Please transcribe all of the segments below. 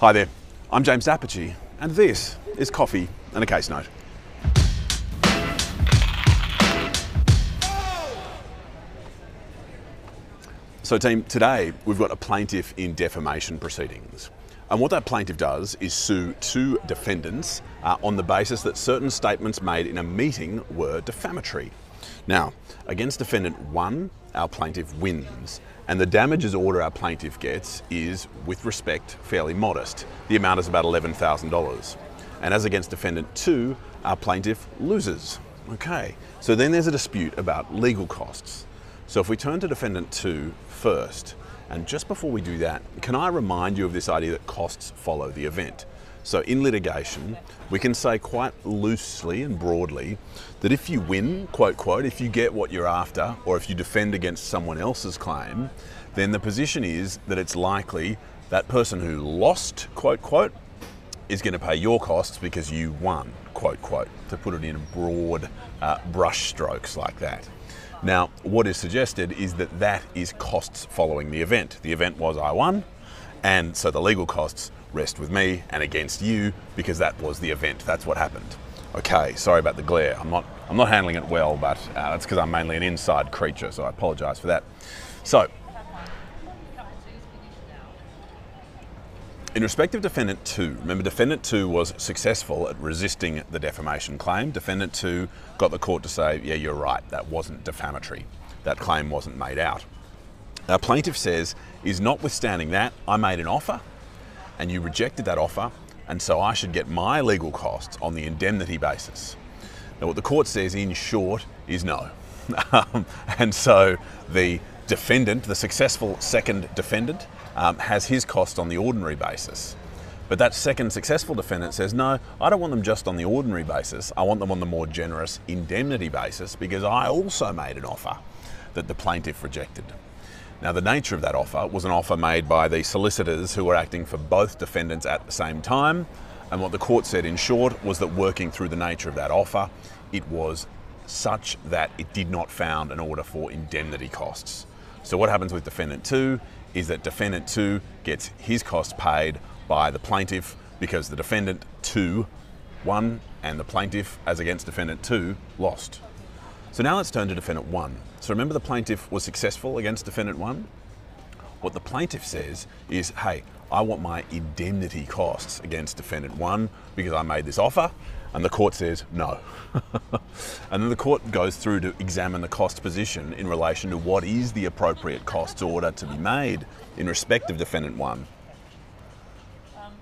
Hi there, I'm James d'Apice, and this is Coffee and a Case Note. So, team, today we've got a plaintiff in defamation proceedings. And what that plaintiff does is sue two defendants uh, on the basis that certain statements made in a meeting were defamatory. Now, against defendant one, our plaintiff wins, and the damages order our plaintiff gets is, with respect, fairly modest. The amount is about $11,000. And as against defendant two, our plaintiff loses. Okay, so then there's a dispute about legal costs. So if we turn to defendant two first, and just before we do that, can I remind you of this idea that costs follow the event? So in litigation, we can say quite loosely and broadly that if you win, quote, quote, if you get what you're after, or if you defend against someone else's claim, then the position is that it's likely that person who lost, quote, quote, is going to pay your costs because you won, quote, quote, to put it in broad uh, brush strokes like that. Now, what is suggested is that that is costs following the event. The event was I won, and so the legal costs rest with me and against you because that was the event. That's what happened. Okay, sorry about the glare. I'm not, I'm not handling it well, but uh, that's because I'm mainly an inside creature, so I apologise for that. So, In respect of Defendant 2, remember Defendant 2 was successful at resisting the defamation claim. Defendant 2 got the court to say, yeah, you're right, that wasn't defamatory. That claim wasn't made out. Our plaintiff says, is notwithstanding that, I made an offer and you rejected that offer, and so I should get my legal costs on the indemnity basis. Now, what the court says in short is no. and so the defendant, the successful second defendant, um, has his cost on the ordinary basis. But that second successful defendant says, no, I don't want them just on the ordinary basis. I want them on the more generous indemnity basis because I also made an offer that the plaintiff rejected. Now, the nature of that offer was an offer made by the solicitors who were acting for both defendants at the same time. And what the court said, in short, was that working through the nature of that offer, it was such that it did not found an order for indemnity costs. So, what happens with defendant two is that defendant two gets his costs paid by the plaintiff because the defendant two won and the plaintiff, as against defendant two, lost. So now let's turn to defendant one. So remember the plaintiff was successful against defendant one? What the plaintiff says is, hey, I want my indemnity costs against defendant one because I made this offer. And the court says no. and then the court goes through to examine the cost position in relation to what is the appropriate costs order to be made in respect of defendant one. Um,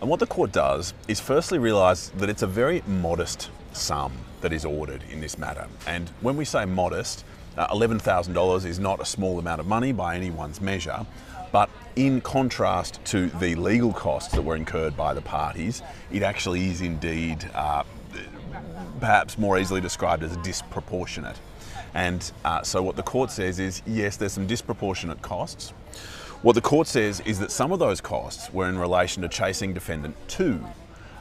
And what the court does is firstly realise that it's a very modest sum that is ordered in this matter. And when we say modest, uh, $11,000 is not a small amount of money by anyone's measure, but in contrast to the legal costs that were incurred by the parties, it actually is indeed uh, perhaps more easily described as disproportionate. And uh, so what the court says is, yes, there's some disproportionate costs. What the court says is that some of those costs were in relation to chasing defendant two,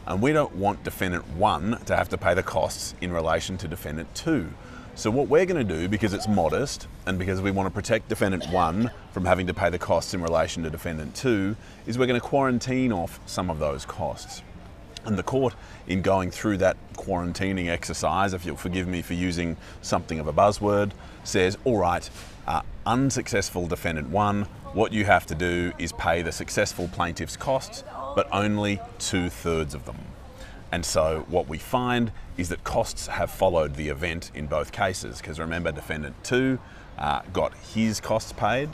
and we don't want defendant one to have to pay the costs in relation to defendant two. So what we're going to do, because it's modest and because we want to protect defendant one from having to pay the costs in relation to defendant two, is we're going to quarantine off some of those costs. And the court, in going through that quarantining exercise, if you'll forgive me for using something of a buzzword, says, all right, uh, unsuccessful defendant one, what you have to do is pay the successful plaintiff's costs, but only two thirds of them. And so what we find is that costs have followed the event in both cases, because remember, defendant two uh, got his costs paid.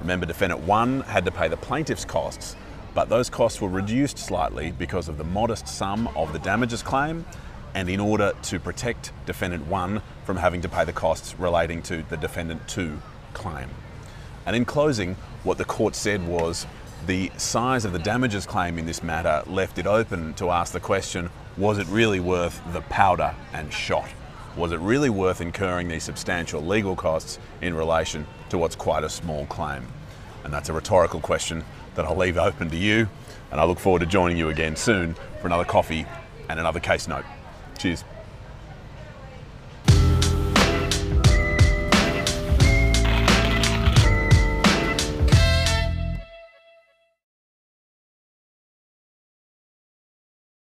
Remember, defendant one had to pay the plaintiff's costs, but those costs were reduced slightly because of the modest sum of the damages claim and in order to protect defendant one from having to pay the costs relating to the defendant two claim. And in closing, what the court said was the size of the damages claim in this matter left it open to ask the question was it really worth the powder and shot? Was it really worth incurring these substantial legal costs in relation to what's quite a small claim? And that's a rhetorical question that I'll leave open to you. And I look forward to joining you again soon for another coffee and another case note. Cheers.